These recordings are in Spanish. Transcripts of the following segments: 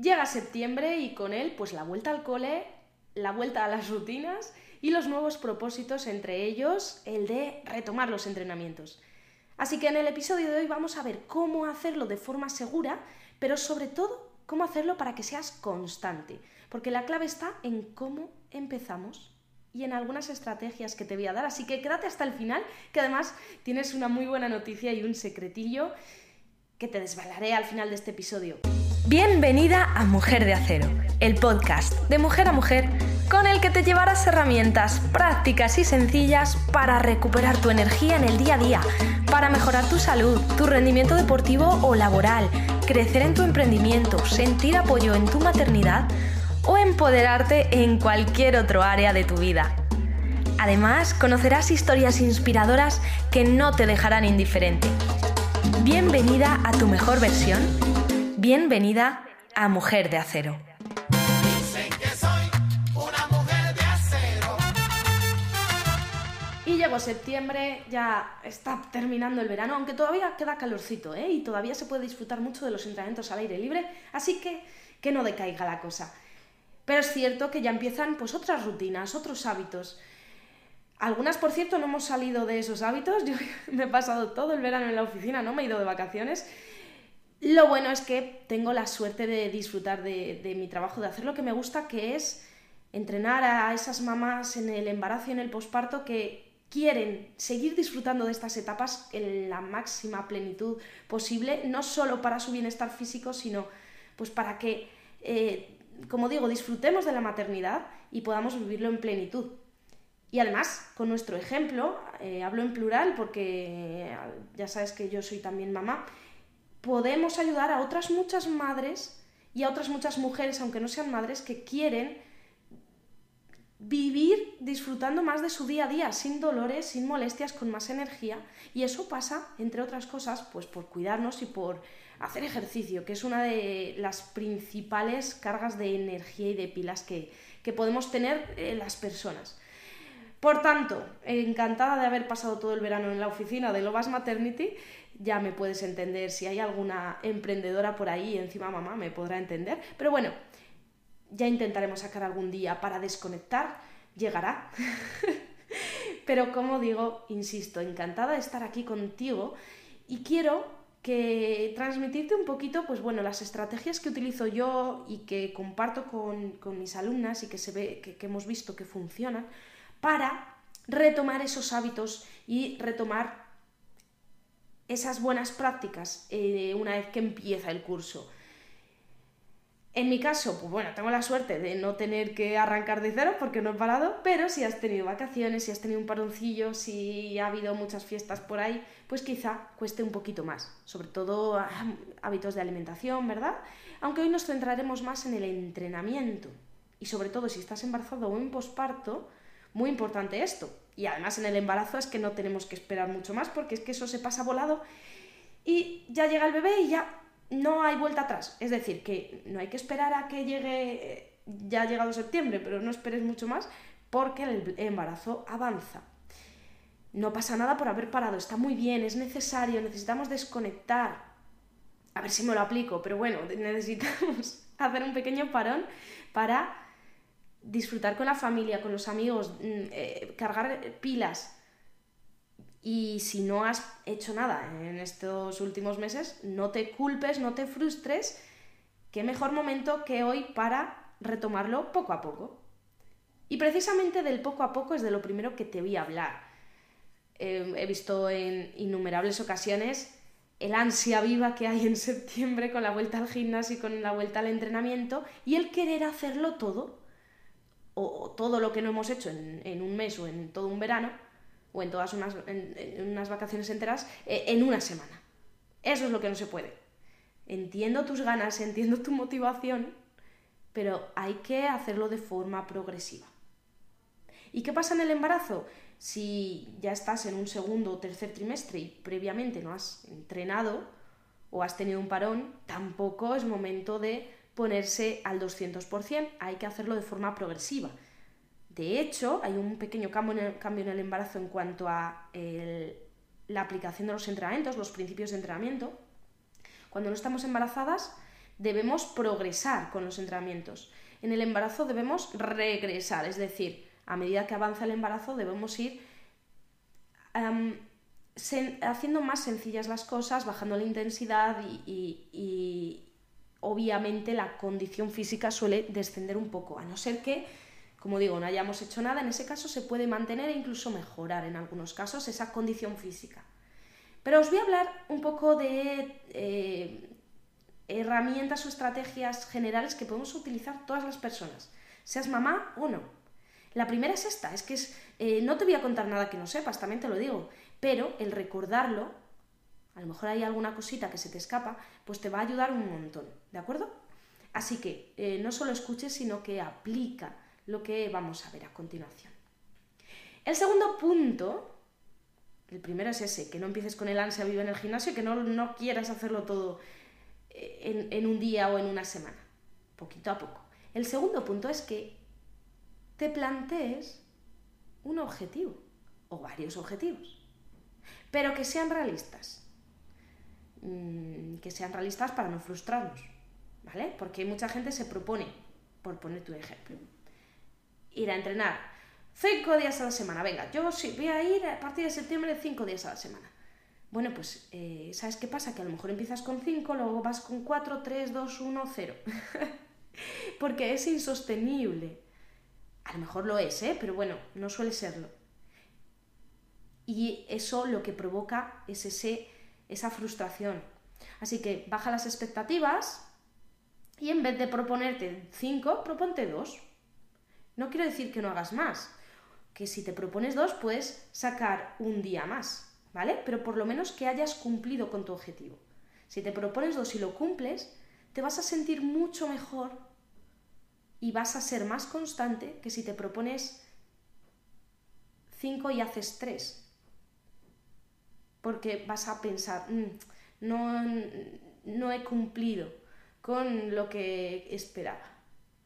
Llega septiembre y con él pues la vuelta al cole, la vuelta a las rutinas y los nuevos propósitos, entre ellos el de retomar los entrenamientos. Así que en el episodio de hoy vamos a ver cómo hacerlo de forma segura, pero sobre todo cómo hacerlo para que seas constante, porque la clave está en cómo empezamos y en algunas estrategias que te voy a dar, así que quédate hasta el final, que además tienes una muy buena noticia y un secretillo que te desvelaré al final de este episodio. Bienvenida a Mujer de Acero, el podcast de mujer a mujer con el que te llevarás herramientas prácticas y sencillas para recuperar tu energía en el día a día, para mejorar tu salud, tu rendimiento deportivo o laboral, crecer en tu emprendimiento, sentir apoyo en tu maternidad o empoderarte en cualquier otro área de tu vida. Además, conocerás historias inspiradoras que no te dejarán indiferente. Bienvenida a tu mejor versión Bienvenida a Mujer de Acero. Y llegó septiembre, ya está terminando el verano, aunque todavía queda calorcito, ¿eh? Y todavía se puede disfrutar mucho de los entrenamientos al aire libre, así que que no decaiga la cosa. Pero es cierto que ya empiezan pues otras rutinas, otros hábitos. Algunas, por cierto, no hemos salido de esos hábitos. Yo me he pasado todo el verano en la oficina, no me he ido de vacaciones lo bueno es que tengo la suerte de disfrutar de, mi trabajo, de hacer lo que me gusta, que es entrenar a esas mamás en el embarazo y en el posparto que quieren seguir disfrutando de estas etapas en la máxima plenitud posible, no solo para su bienestar físico, sino pues para que, eh, como digo, disfrutemos de la maternidad y podamos vivirlo en plenitud. Y además, con nuestro ejemplo, eh, hablo en plural porque ya sabes que yo soy también mamá, podemos ayudar a otras muchas madres y a otras muchas mujeres, aunque no sean madres, que quieren vivir disfrutando más de su día a día, sin dolores, sin molestias, con más energía. Y eso pasa, entre otras cosas, pues por cuidarnos y por hacer ejercicio, que es una de las principales cargas de energía y de pilas que, que podemos tener eh, las personas. Por tanto, encantada de haber pasado todo el verano en la oficina de Lovas Maternity ya me puedes entender. Si hay alguna emprendedora por ahí, encima mamá me podrá entender. Pero bueno, ya intentaremos sacar algún día para desconectar. Llegará. Pero como digo, insisto, encantada de estar aquí contigo y quiero que transmitirte un poquito, pues bueno, las estrategias que utilizo yo y que comparto con, mis alumnas y que se ve que, que hemos visto que funcionan para retomar esos hábitos y retomar esas buenas prácticas eh, una vez que empieza el curso. En mi caso, pues bueno, tengo la suerte de no tener que arrancar de cero porque no he parado, pero si has tenido vacaciones, si has tenido un paroncillo, si ha habido muchas fiestas por ahí, pues quizá cueste un poquito más, sobre todo ah, hábitos de alimentación, ¿verdad? Aunque hoy nos centraremos más en el entrenamiento y sobre todo si estás embarazado o en posparto, muy importante esto, y además en el embarazo es que no tenemos que esperar mucho más porque es que eso se pasa volado y ya llega el bebé y ya no hay vuelta atrás. Es decir, que no hay que esperar a que llegue, eh, ya ha llegado septiembre, pero no esperes mucho más porque el embarazo avanza. No pasa nada por haber parado, está muy bien, es necesario, necesitamos desconectar. A ver si me lo aplico, pero bueno, necesitamos hacer un pequeño parón para disfrutar con la familia, con los amigos, mm, eh, cargar pilas. Y si no has hecho nada en estos últimos meses, no te culpes, no te frustres. Qué mejor momento que hoy para retomarlo poco a poco. Y precisamente del poco a poco es de lo primero que te voy a hablar. Eh, he visto en innumerables ocasiones el ansia viva que hay en septiembre con la vuelta al gimnasio y con la vuelta al entrenamiento y el querer hacerlo todo o, todo lo que no hemos hecho en, un mes o en todo un verano, o en todas unas, unas vacaciones enteras, eh, en una semana. Eso es lo que no se puede. Entiendo tus ganas, entiendo tu motivación, pero hay que hacerlo de forma progresiva. ¿Y qué pasa en el embarazo? Si ya estás en un segundo o tercer trimestre y previamente no has entrenado o has tenido un parón, tampoco es momento de ponerse al 200%, hay que hacerlo de forma progresiva. De hecho, hay un pequeño cambio en el, embarazo en cuanto a la aplicación de los entrenamientos, los principios de entrenamiento. Cuando no estamos embarazadas, debemos progresar con los entrenamientos. En el embarazo debemos regresar, es decir, a medida que avanza el embarazo debemos ir haciendo más sencillas las cosas, bajando la intensidad y, obviamente la condición física suele descender un poco, a no ser que, como digo, no hayamos hecho nada, en ese caso se puede mantener e incluso mejorar en algunos casos esa condición física. Pero os voy a hablar un poco de eh, herramientas o estrategias generales que podemos utilizar todas las personas, seas mamá o no. La primera es esta, es que es, eh, no te voy a contar nada que no sepas, también te lo digo, pero el recordarlo, a lo mejor hay alguna cosita que se te escapa, pues te va a ayudar un montón, ¿de acuerdo? Así que eh, no solo escuches, sino que aplica lo que vamos a ver a continuación. El segundo punto, el primero es ese, que no empieces con el ansia vive en el gimnasio, que no, no quieras hacerlo todo eh, en, en un día o en una semana, poquito a poco. El segundo punto es que te plantees un objetivo o varios objetivos pero que sean realistas. Mm, que sean realistas para no frustrarnos, ¿vale? Porque mucha gente se propone, por poner tu ejemplo, ir a entrenar cinco días a la semana. Venga, yo sí, voy a ir a partir de septiembre cinco días a la semana. Bueno, pues, eh, ¿sabes qué pasa? Que a lo mejor empiezas con cinco, luego vas con cuatro, tres, dos, uno, cero. Porque es insostenible. A lo mejor lo es, ¿eh? Pero bueno, no suele serlo y eso lo que provoca es ese, esa frustración. Así que baja las expectativas y en vez de proponerte cinco, proponte dos. No quiero decir que no hagas más, que si te propones dos puedes sacar un día más, ¿vale? Pero por lo menos que hayas cumplido con tu objetivo. Si te propones dos y lo cumples, te vas a sentir mucho mejor y vas a ser más constante que si te propones cinco y haces tres porque vas a pensar, mm, no, no he cumplido con lo que esperaba.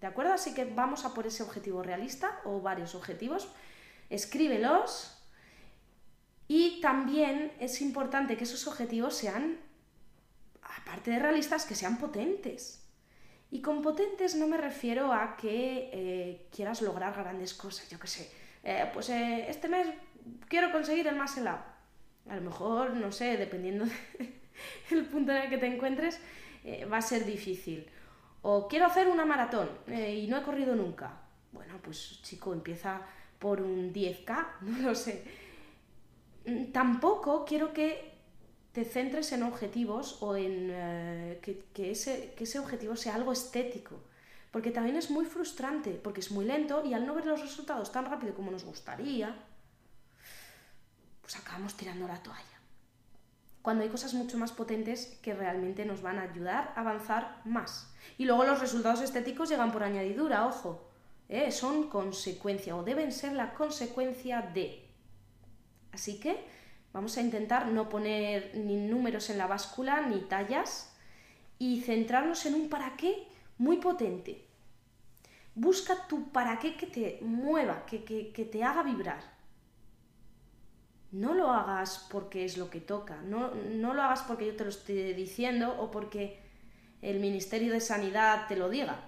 ¿De acuerdo? Así que vamos a por ese objetivo realista o varios objetivos. Escríbelos. Y también es importante que esos objetivos sean, aparte de realistas, que sean potentes. Y con potentes no me refiero a que eh, quieras lograr grandes cosas. Yo qué sé, eh, pues eh, este mes quiero conseguir el más helado a lo mejor, no sé, dependiendo del punto en el que te encuentres, eh, va a ser difícil. O quiero hacer una maratón eh, y no he corrido nunca. Bueno, pues chico, empieza por un 10K, no lo sé. Mm, tampoco quiero que te centres en objetivos o en eh, que, ese, que ese objetivo sea algo estético. Porque también es muy frustrante, porque es muy lento y al no ver los resultados tan rápido como nos gustaría, pues acabamos tirando la toalla. Cuando hay cosas mucho más potentes que realmente nos van a ayudar a avanzar más. Y luego los resultados estéticos llegan por añadidura, ojo, ¿eh? son consecuencia o deben ser la consecuencia de. Así que vamos a intentar no poner ni números en la báscula ni tallas y centrarnos en un para qué muy potente. Busca tu para qué que te mueva, que, que te haga vibrar no lo hagas porque es lo que toca, no, no lo hagas porque yo te lo estoy diciendo o porque el Ministerio de Sanidad te lo diga.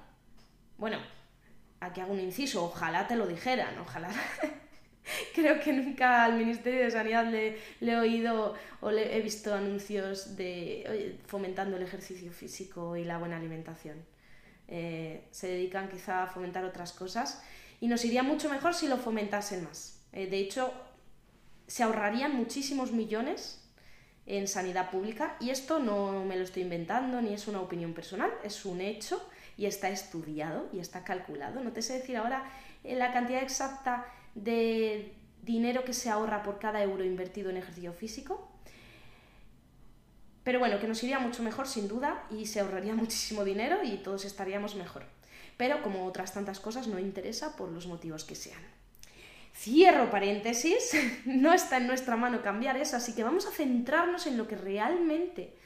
Bueno, aquí hago un inciso, ojalá te lo dijeran, ojalá. Creo que nunca al Ministerio de Sanidad le, he oído o he visto anuncios de fomentando el ejercicio físico y la buena alimentación. Eh, se dedican quizá a fomentar otras cosas y nos iría mucho mejor si lo fomentasen más. Eh, de hecho, se ahorrarían muchísimos millones en sanidad pública y esto no me lo estoy inventando ni es una opinión personal, es un hecho y está estudiado y está calculado. No te sé decir ahora eh, la cantidad exacta de dinero que se ahorra por cada euro invertido en ejercicio físico. Pero bueno, que nos iría mucho mejor sin duda y se ahorraría muchísimo dinero y todos estaríamos mejor. Pero como otras tantas cosas no interesa por los motivos que sean. Cierro paréntesis, no está en nuestra mano cambiar eso, así que vamos a centrarnos en lo que realmente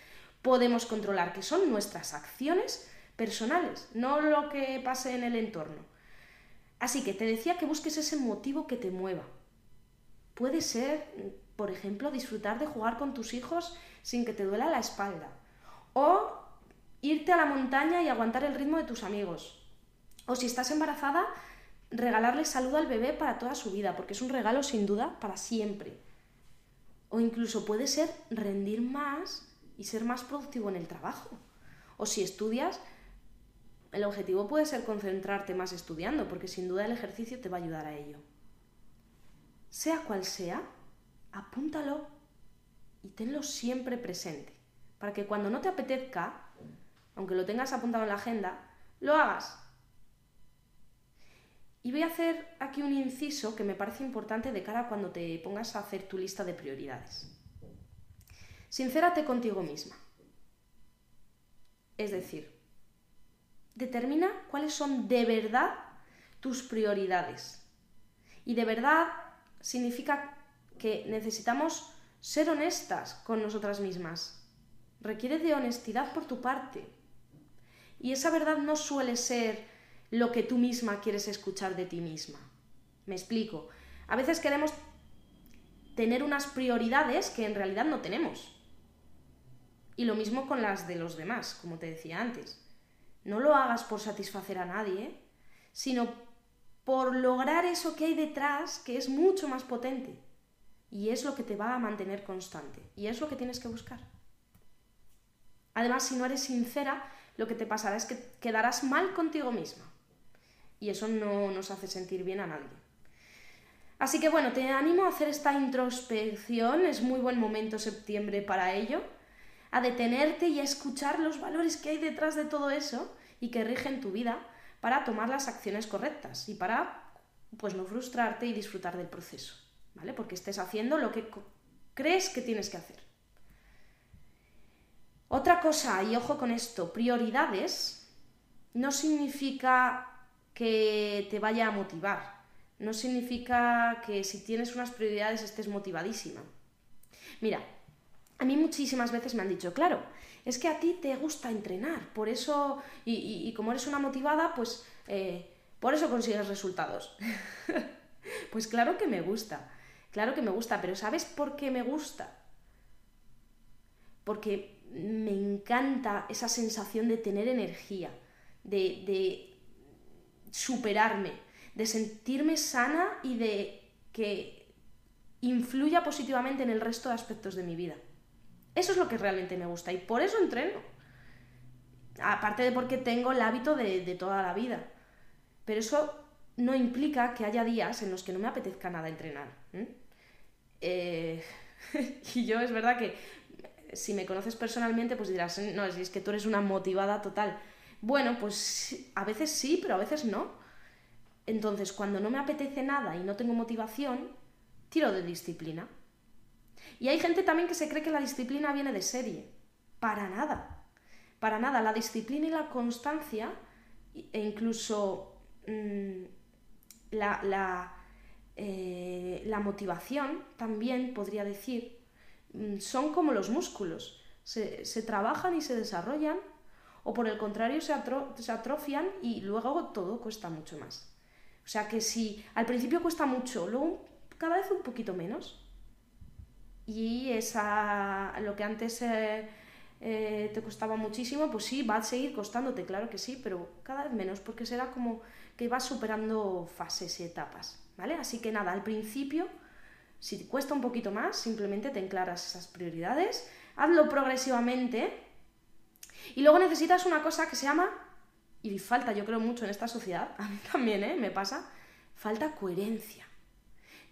podemos controlar, que son nuestras acciones personales, no lo que pase en el entorno. Así que te decía que busques ese motivo que te mueva. Puede ser, por ejemplo, disfrutar de jugar con tus hijos sin que te duela la espalda. O irte a la montaña y aguantar el ritmo de tus amigos. O si estás embarazada, regalarle salud al bebé para toda su vida, porque es un regalo sin duda para siempre. O incluso puede ser rendir más y ser más productivo en el trabajo. O si estudias, el objetivo puede ser concentrarte más estudiando, porque sin duda el ejercicio te va a ayudar a ello. Sea cual sea, apúntalo y tenlo siempre presente, para que cuando no te apetezca, aunque lo tengas apuntado en la agenda, lo hagas. Y voy a hacer aquí un inciso que me parece importante de cara a cuando te pongas a hacer tu lista de prioridades. Sincérate contigo misma. Es decir, determina cuáles son de verdad tus prioridades. Y de verdad significa que necesitamos ser honestas con nosotras mismas. Requiere de honestidad por tu parte. Y esa verdad no suele ser lo que tú misma quieres escuchar de ti misma. Me explico. A veces queremos tener unas prioridades que en realidad no tenemos. Y lo mismo con las de los demás, como te decía antes. No lo hagas por satisfacer a nadie, sino por lograr eso que hay detrás, que es mucho más potente. Y es lo que te va a mantener constante. Y es lo que tienes que buscar. Además, si no eres sincera, lo que te pasará es que quedarás mal contigo misma. Y eso no nos hace sentir bien a nadie. Así que bueno, te animo a hacer esta introspección. Es muy buen momento septiembre para ello a detenerte y a escuchar los valores que hay detrás de todo eso y que rigen tu vida para tomar las acciones correctas y para pues no frustrarte y disfrutar del proceso, ¿vale? Porque estés haciendo lo que crees que tienes que hacer. Otra cosa, y ojo con esto, prioridades no significa que te vaya a motivar, no significa que si tienes unas prioridades estés motivadísima. Mira, a mí muchísimas veces me han dicho, claro, es que a ti te gusta entrenar, por eso, y, como eres una motivada, pues eh, por eso consigues resultados. pues claro que me gusta, claro que me gusta, pero ¿sabes por qué me gusta? Porque me encanta esa sensación de tener energía, de superarme, de sentirme sana y de que influya positivamente en el resto de aspectos de mi vida. Eso es lo que realmente me gusta y por eso entreno. Aparte de porque tengo el hábito de, toda la vida. Pero eso no implica que haya días en los que no me apetezca nada entrenar. Eh, y yo es verdad que si me conoces personalmente, pues dirás, no, es que tú eres una motivada total. Bueno, pues a veces sí, pero a veces no. Entonces, cuando no me apetece nada y no tengo motivación, tiro de disciplina. Y hay gente también que se cree que la disciplina viene de serie. Para nada. Para nada. La disciplina y la constancia, e incluso mm, la, eh, la, motivación, también podría decir, mm, son como los músculos. Se, trabajan y se desarrollan, o por el contrario se, atrofian y luego todo cuesta mucho más. O sea que si al principio cuesta mucho, luego cada vez un poquito menos, y esa, lo que antes eh, eh, te costaba muchísimo, pues sí, va a seguir costándote, claro que sí, pero cada vez menos, porque será como que vas superando fases y etapas, ¿vale? Así que nada, al principio, si te cuesta un poquito más, simplemente te enclaras esas prioridades, hazlo progresivamente y luego necesitas una cosa que se llama, y falta yo creo mucho en esta sociedad, a mí también, ¿eh? Me pasa, falta coherencia.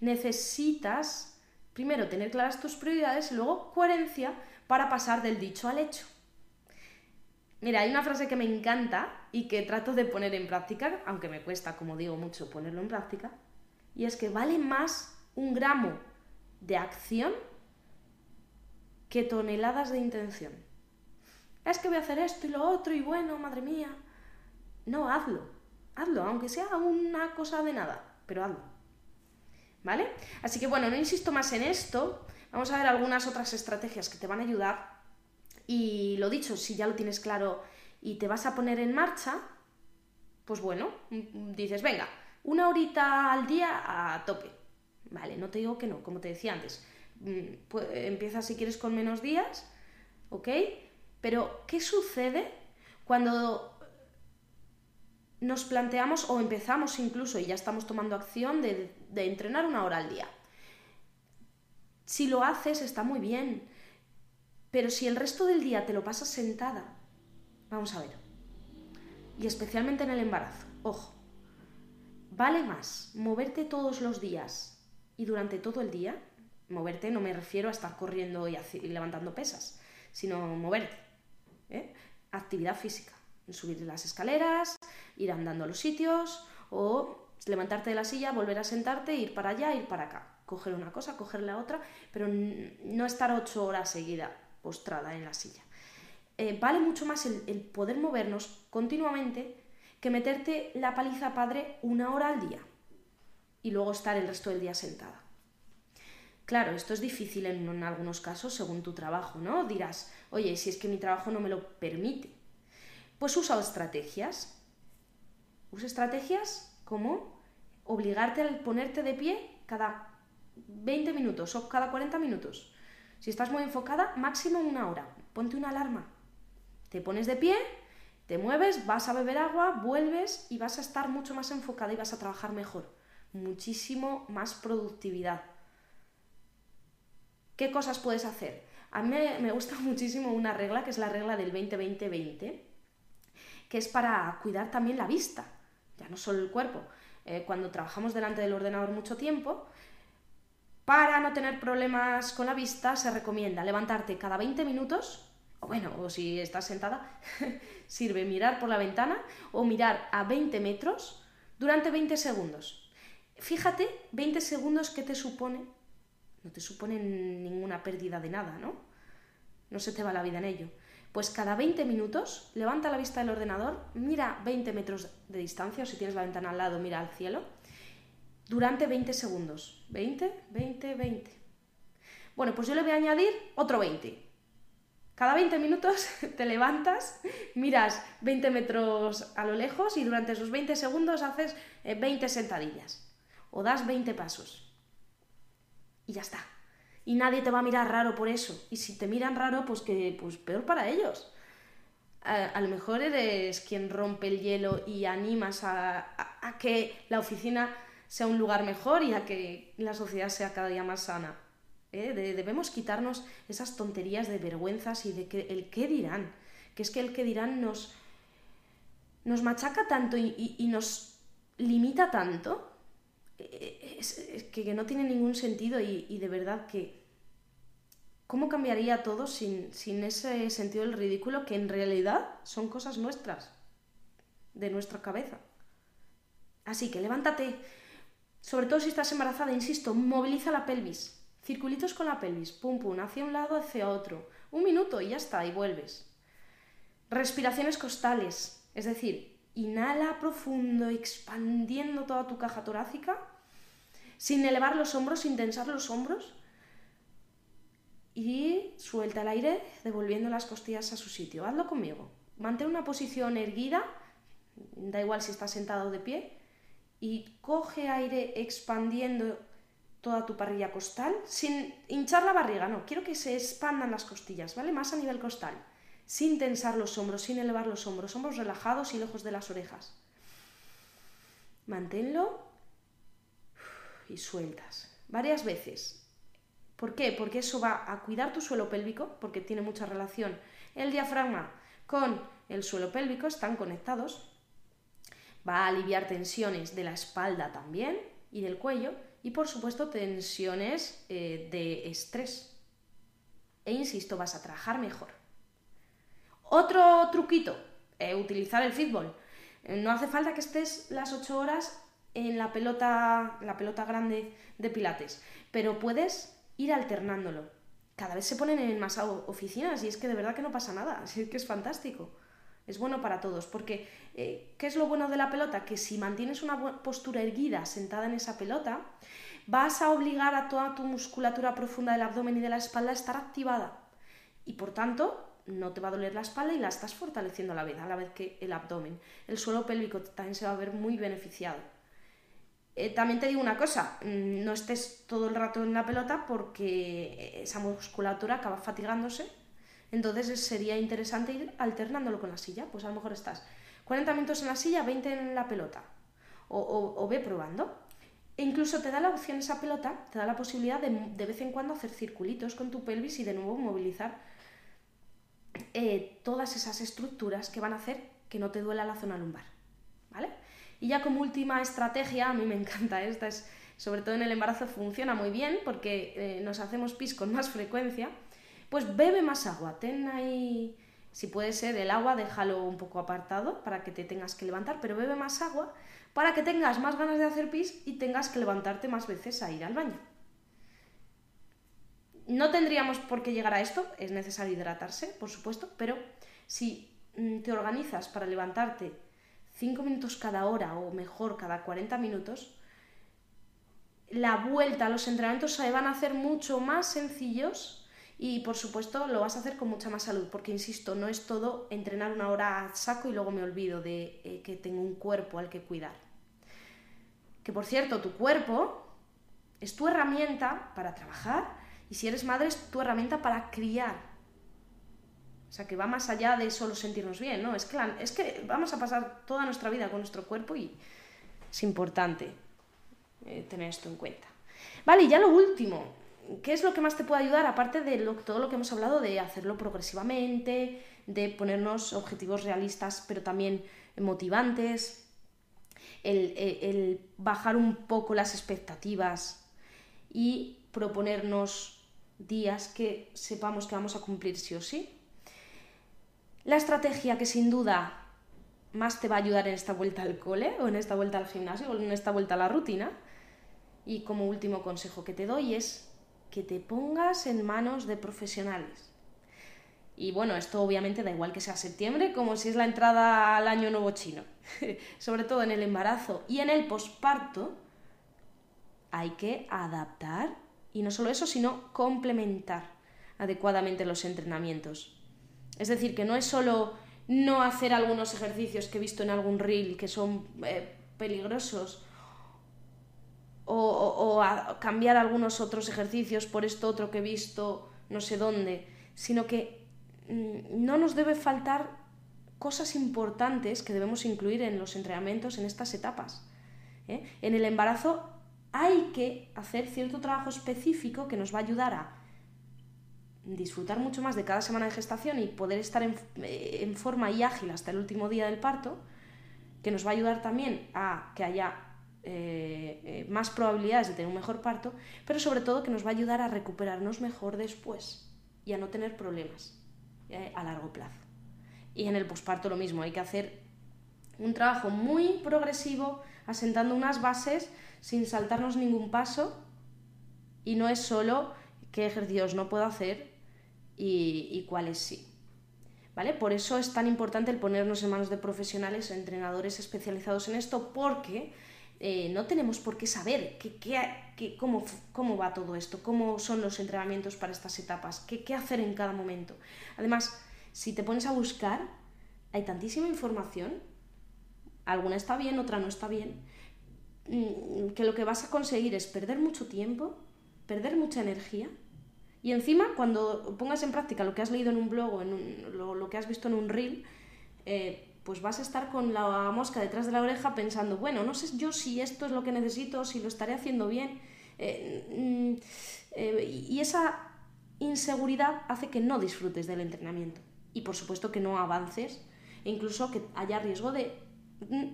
Necesitas Primero, tener claras tus prioridades y luego coherencia para pasar del dicho al hecho. Mira, hay una frase que me encanta y que trato de poner en práctica, aunque me cuesta, como digo, mucho ponerlo en práctica, y es que vale más un gramo de acción que toneladas de intención. Es que voy a hacer esto y lo otro y bueno, madre mía. No, hazlo. Hazlo, aunque sea una cosa de nada, pero hazlo. ¿vale? Así que bueno, no insisto más en esto, vamos a ver algunas otras estrategias que te van a ayudar y lo dicho, si ya lo tienes claro y te vas a poner en marcha, pues bueno, dices, venga, una horita al día a tope, ¿vale? No te digo que no, como te decía antes, mm, empieza si quieres con menos días, ¿ok? Pero, ¿qué sucede Cuando nos planteamos o empezamos incluso y ya estamos tomando acción de, entrenar una hora al día. Si lo haces está muy bien, pero si el resto del día te lo pasas sentada, vamos a ver, y especialmente en el embarazo, ojo, vale más moverte todos los días y durante todo el día, moverte no me refiero a estar corriendo y, levantando pesas, sino moverte, ¿eh? actividad física, subir las escaleras, ir andando a los sitios o levantarte de la silla, volver a sentarte, ir para allá, ir para acá, coger una cosa, coger la otra, pero no estar ocho horas seguida postrada en la silla. Eh, vale mucho más el, poder movernos continuamente que meterte la paliza padre una hora al día y luego estar el resto del día sentada. Claro, esto es difícil en, en, algunos casos según tu trabajo, ¿no? Dirás, oye, si es que mi trabajo no me lo permite. Pues usa estrategias. Usa estrategias como obligarte a ponerte de pie cada 20 minutos o cada 40 minutos. Si estás muy enfocada, máximo una hora. Ponte una alarma. Te pones de pie, te mueves, vas a beber agua, vuelves y vas a estar mucho más enfocada y vas a trabajar mejor. Muchísimo más productividad. ¿Qué cosas puedes hacer? A mí me gusta muchísimo una regla que es la regla del 20-20-20, que es para cuidar también la vista, ya no solo el cuerpo. Eh, cuando trabajamos delante del ordenador mucho tiempo, para no tener problemas con la vista se recomienda levantarte cada 20 minutos, o bueno, o si estás sentada, sirve mirar por la ventana o mirar a 20 metros durante 20 segundos. Fíjate, 20 segundos, ¿qué te supone? No te supone ninguna pérdida de nada, ¿no? No se te va la vida en ello. Pues cada 20 minutos levanta la vista del ordenador, mira 20 metros de distancia o si tienes la ventana al lado mira al cielo durante 20 segundos. 20, 20, 20. Bueno, pues yo le voy a añadir otro 20. Cada 20 minutos te levantas, miras 20 metros a lo lejos y durante esos 20 segundos haces 20 eh, sentadillas o das 20 pasos. Y ya está y nadie te va a mirar raro por eso. Y si te miran raro, pues que pues peor para ellos. A, lo mejor eres quien rompe el hielo y animas a, que la oficina sea un lugar mejor y a que la sociedad sea cada día más sana. ¿eh? debemos quitarnos esas tonterías de vergüenzas y de que el qué dirán. Que es que el qué dirán nos, nos machaca tanto y, nos limita tanto es, que, no tiene ningún sentido y, de verdad que... ¿Cómo cambiaría todo sin, sin ese sentido del ridículo que en realidad son cosas nuestras, de nuestra cabeza? Así que levántate, sobre todo si estás embarazada, insisto, moviliza la pelvis, circulitos con la pelvis, pum pum, hacia un lado, hacia otro, un minuto y ya está, y vuelves. Respiraciones costales, es decir, inhala profundo, expandiendo toda tu caja torácica sin elevar los hombros, sin tensar los hombros. Y suelta el aire devolviendo las costillas a su sitio. Hazlo conmigo. Mantén una posición erguida, da igual si estás sentado o de pie, y coge aire expandiendo toda tu parrilla costal, sin hinchar la barriga, no, quiero que se expandan las costillas, ¿vale? Más a nivel costal, sin tensar los hombros, sin elevar los hombros, hombros relajados y lejos de las orejas. Manténlo y sueltas. Varias veces. ¿Por qué? Porque eso va a cuidar tu suelo pélvico, porque tiene mucha relación el diafragma con el suelo pélvico, están conectados. Va a aliviar tensiones de la espalda también y del cuello y por supuesto tensiones eh, de estrés. E insisto, vas a trabajar mejor. Otro truquito, eh, utilizar el fútbol. Eh, no hace falta que estés las 8 horas en la pelota, la pelota grande de pilates, pero puedes ir alternándolo. Cada vez se ponen en más oficinas y es que de verdad que no pasa nada, es que es fantástico. Es bueno para todos, porque eh, ¿qué es lo bueno de la pelota? Que si mantienes una postura erguida sentada en esa pelota, vas a obligar a toda tu musculatura profunda del abdomen y de la espalda a estar activada. Y por tanto, no te va a doler la espalda y la estás fortaleciendo a la vez, a la vez que el abdomen. El suelo pélvico también se va a ver muy beneficiado. Eh, también te digo una cosa, mm, no estés todo el rato en la pelota porque esa musculatura acaba fatigándose. Entonces sería interesante ir alternándolo con la silla. Pues a lo mejor estás 40 minutos en la silla, 20 en la pelota. O, ve probando. E incluso te da la opción esa pelota, te da la posibilidad de, de vez en cuando hacer circulitos con tu pelvis y de nuevo movilizar eh, todas esas estructuras que van a hacer que no te duela la zona lumbar. ¿Vale? Y ya como última estrategia, a mí me encanta esta, es, sobre todo en el embarazo funciona muy bien porque eh, nos hacemos pis con más frecuencia, pues bebe más agua, ten ahí, si puede ser el agua, déjalo un poco apartado para que te tengas que levantar, pero bebe más agua para que tengas más ganas de hacer pis y tengas que levantarte más veces a ir al baño. No tendríamos por qué llegar a esto, es necesario hidratarse, por supuesto, pero si mm, te organizas para levantarte 5 minutos cada hora o mejor cada 40 minutos, la vuelta los entrenamientos se van a hacer mucho más sencillos y por supuesto lo vas a hacer con mucha más salud, porque insisto, no es todo entrenar una hora a saco y luego me olvido de eh, que tengo un cuerpo al que cuidar. Que por cierto, tu cuerpo es tu herramienta para trabajar y si eres madre es tu herramienta para criar. O sea, que va más allá de solo sentirnos bien, ¿no? Es que, es que vamos a pasar toda nuestra vida con nuestro cuerpo y es importante eh, tener esto en cuenta. Vale, y ya lo último, ¿qué es lo que más te puede ayudar? Aparte de todo lo que hemos hablado de hacerlo progresivamente, de ponernos objetivos realistas, pero también motivantes, el, el bajar un poco las expectativas y proponernos días que sepamos que vamos a cumplir sí o sí. La estrategia que sin duda más te va a ayudar en esta vuelta al cole o en esta vuelta al gimnasio o en esta vuelta a la rutina. Y como último consejo que te doy es que te pongas en manos de profesionales. Y bueno, esto obviamente da igual que sea septiembre como si es la entrada al año nuevo chino. Sobre todo en el embarazo y en el posparto hay que adaptar y no solo eso, sino complementar adecuadamente los entrenamientos. Es decir, que no es solo no hacer algunos ejercicios que he visto en algún reel que son eh, peligrosos o, cambiar algunos otros ejercicios por esto otro que he visto no sé dónde, sino que mm, no nos debe faltar cosas importantes que debemos incluir en los entrenamientos en estas etapas. ¿eh? En el embarazo hay que hacer cierto trabajo específico que nos va a ayudar a disfrutar mucho más de cada semana de gestación y poder estar en, forma y ágil hasta el último día del parto, que nos va a ayudar también a que haya eh, eh, más probabilidades de tener un mejor parto, pero sobre todo que nos va a ayudar a recuperarnos mejor después y a no tener problemas eh, a largo plazo. Y en el posparto lo mismo, hay que hacer un trabajo muy progresivo, asentando unas bases sin saltarnos ningún paso y no es solo qué ejercicios no puedo hacer y, cuáles sí. ¿Vale? Por eso es tan importante el ponernos en manos de profesionales, entrenadores especializados en esto, porque eh, no tenemos por qué saber cómo, cómo, va todo esto, cómo son los entrenamientos para estas etapas, qué, qué hacer en cada momento. Además, si te pones a buscar, hay tantísima información, alguna está bien, otra no está bien, que lo que vas a conseguir es perder mucho tiempo, perder mucha energía y encima cuando pongas en práctica lo que has leído en un blog o en lo, que has visto en un reel, eh, pues vas a estar con la mosca detrás de la oreja pensando, bueno, no sé yo si esto es lo que necesito, si lo estaré haciendo bien. Eh, mm, eh, y esa inseguridad hace que no disfrutes del entrenamiento y por supuesto que no avances e incluso que haya riesgo de mm,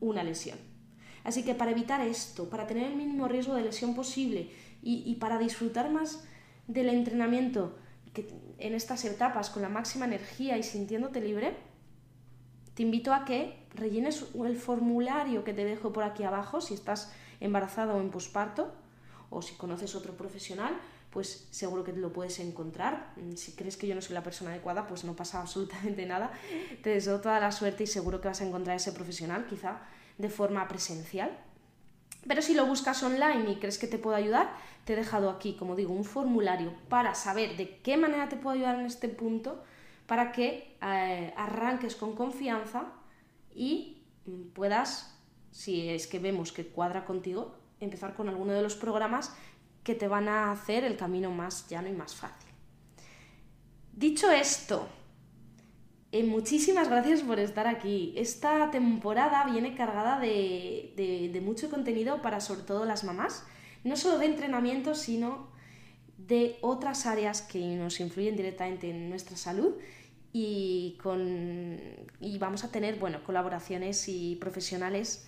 una lesión. Así que para evitar esto, para tener el mínimo riesgo de lesión posible y, para disfrutar más del entrenamiento que en estas etapas con la máxima energía y sintiéndote libre, te invito a que rellenes el formulario que te dejo por aquí abajo si estás embarazada o en posparto o si conoces otro profesional, pues seguro que lo puedes encontrar. Si crees que yo no soy la persona adecuada, pues no pasa absolutamente nada. Te deseo toda la suerte y seguro que vas a encontrar ese profesional, quizá de forma presencial. Pero si lo buscas online y crees que te puedo ayudar, te he dejado aquí, como digo, un formulario para saber de qué manera te puedo ayudar en este punto, para que eh, arranques con confianza y puedas, si es que vemos que cuadra contigo, empezar con alguno de los programas que te van a hacer el camino más llano y más fácil. Dicho esto, eh, muchísimas gracias por estar aquí. Esta temporada viene cargada de, mucho contenido para sobre todo las mamás, no solo de entrenamiento, sino de otras áreas que nos influyen directamente en nuestra salud y, vamos a tener bueno, colaboraciones y profesionales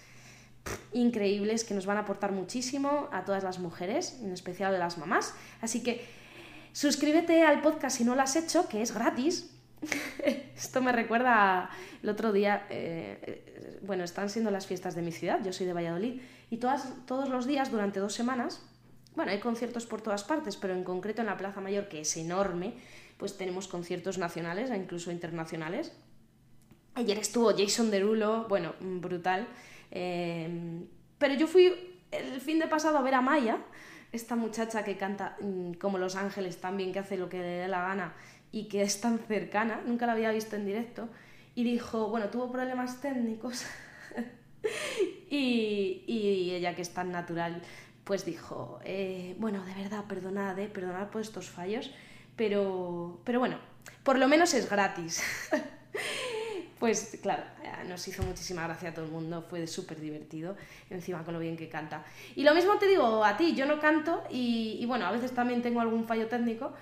increíbles que nos van a aportar muchísimo a todas las mujeres, en especial a las mamás. Así que suscríbete al podcast si no lo has hecho, que es gratis. Esto me recuerda el otro día, eh, bueno, están siendo las fiestas de mi ciudad, yo soy de Valladolid, y todas, todos los días durante dos semanas, bueno, hay conciertos por todas partes, pero en concreto en la Plaza Mayor, que es enorme, pues tenemos conciertos nacionales e incluso internacionales. Ayer estuvo Jason Derulo, bueno, brutal. Eh, pero yo fui el fin de pasado a ver a Maya, esta muchacha que canta mm, como Los Ángeles también, que hace lo que le dé la gana y que es tan cercana, nunca la había visto en directo, y dijo, bueno, tuvo problemas técnicos y, y, ella que es tan natural, pues dijo, eh, bueno, de verdad, perdonad, eh, perdonad por estos fallos, pero, pero bueno, por lo menos es gratis. Pues claro, eh, nos hizo muchísima gracia a todo el mundo, fue súper divertido, encima con lo bien que canta. Y lo mismo te digo a ti, yo no canto y, bueno, a veces también tengo algún fallo técnico,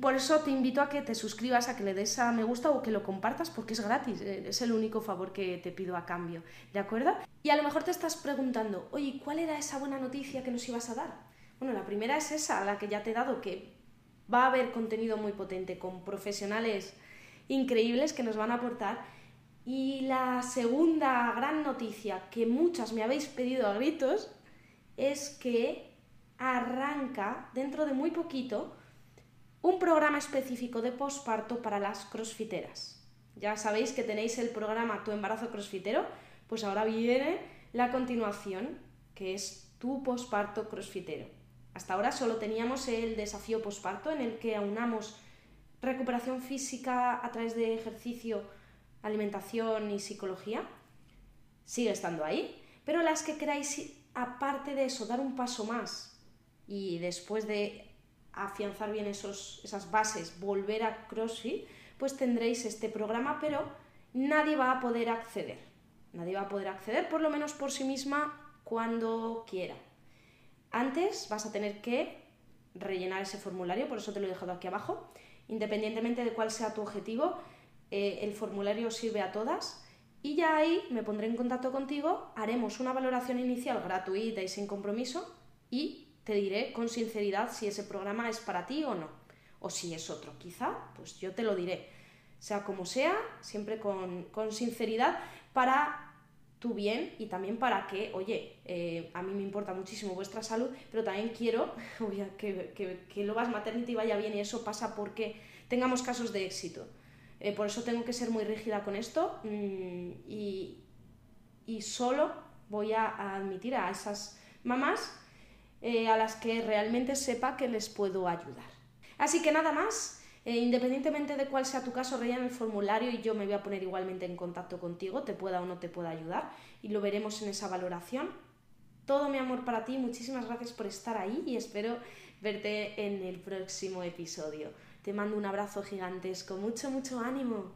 por eso te invito a que te suscribas, a que le des a me gusta o que lo compartas porque es gratis, eh, es el único favor que te pido a cambio, ¿de acuerdo? Y a lo mejor te estás preguntando, oye, ¿cuál era esa buena noticia que nos ibas a dar? Bueno, la primera es esa, la que ya te he dado, que va a haber contenido muy potente con profesionales increíbles que nos van a aportar. Y la segunda gran noticia que muchas me habéis pedido a gritos es que arranca dentro de muy poquito un programa específico de posparto para las crossfiteras. Ya sabéis que tenéis el programa Tu embarazo crossfitero, pues ahora viene la continuación, que es Tu posparto crossfitero. Hasta ahora solo teníamos el desafío posparto en el que aunamos recuperación física a través de ejercicio, alimentación y psicología, sigue estando ahí, pero las que queráis, aparte de eso, dar un paso más y después de afianzar bien esos, esas bases, volver a CrossFit, pues tendréis este programa, pero nadie va a poder acceder. Nadie va a poder acceder, por lo menos por sí misma, cuando quiera. Antes vas a tener que rellenar ese formulario, por eso te lo he dejado aquí abajo, Independientemente de cuál sea tu objetivo, eh, el formulario sirve a todas y ya ahí me pondré en contacto contigo, haremos una valoración inicial gratuita y sin compromiso y te diré con sinceridad si ese programa es para ti o no, o si es otro. Quizá, pues yo te lo diré, sea como sea, siempre con, sinceridad para tu bien y también para que, oye, eh, a mí me importa muchísimo vuestra salud, pero también quiero que, que, que lo vas maternity vaya bien y eso pasa porque tengamos casos de éxito. Eh, por eso tengo que ser muy rígida con esto mm, y, solo voy a, admitir a esas mamás eh, a las que realmente sepa que les puedo ayudar. Así que nada más, eh, independientemente de cuál sea tu caso, rellena el formulario y yo me voy a poner igualmente en contacto contigo, te pueda o no te pueda ayudar y lo veremos en esa valoración. Todo mi amor para ti, muchísimas gracias por estar ahí y espero verte en el próximo episodio. Te mando un abrazo gigantesco, mucho, mucho ánimo.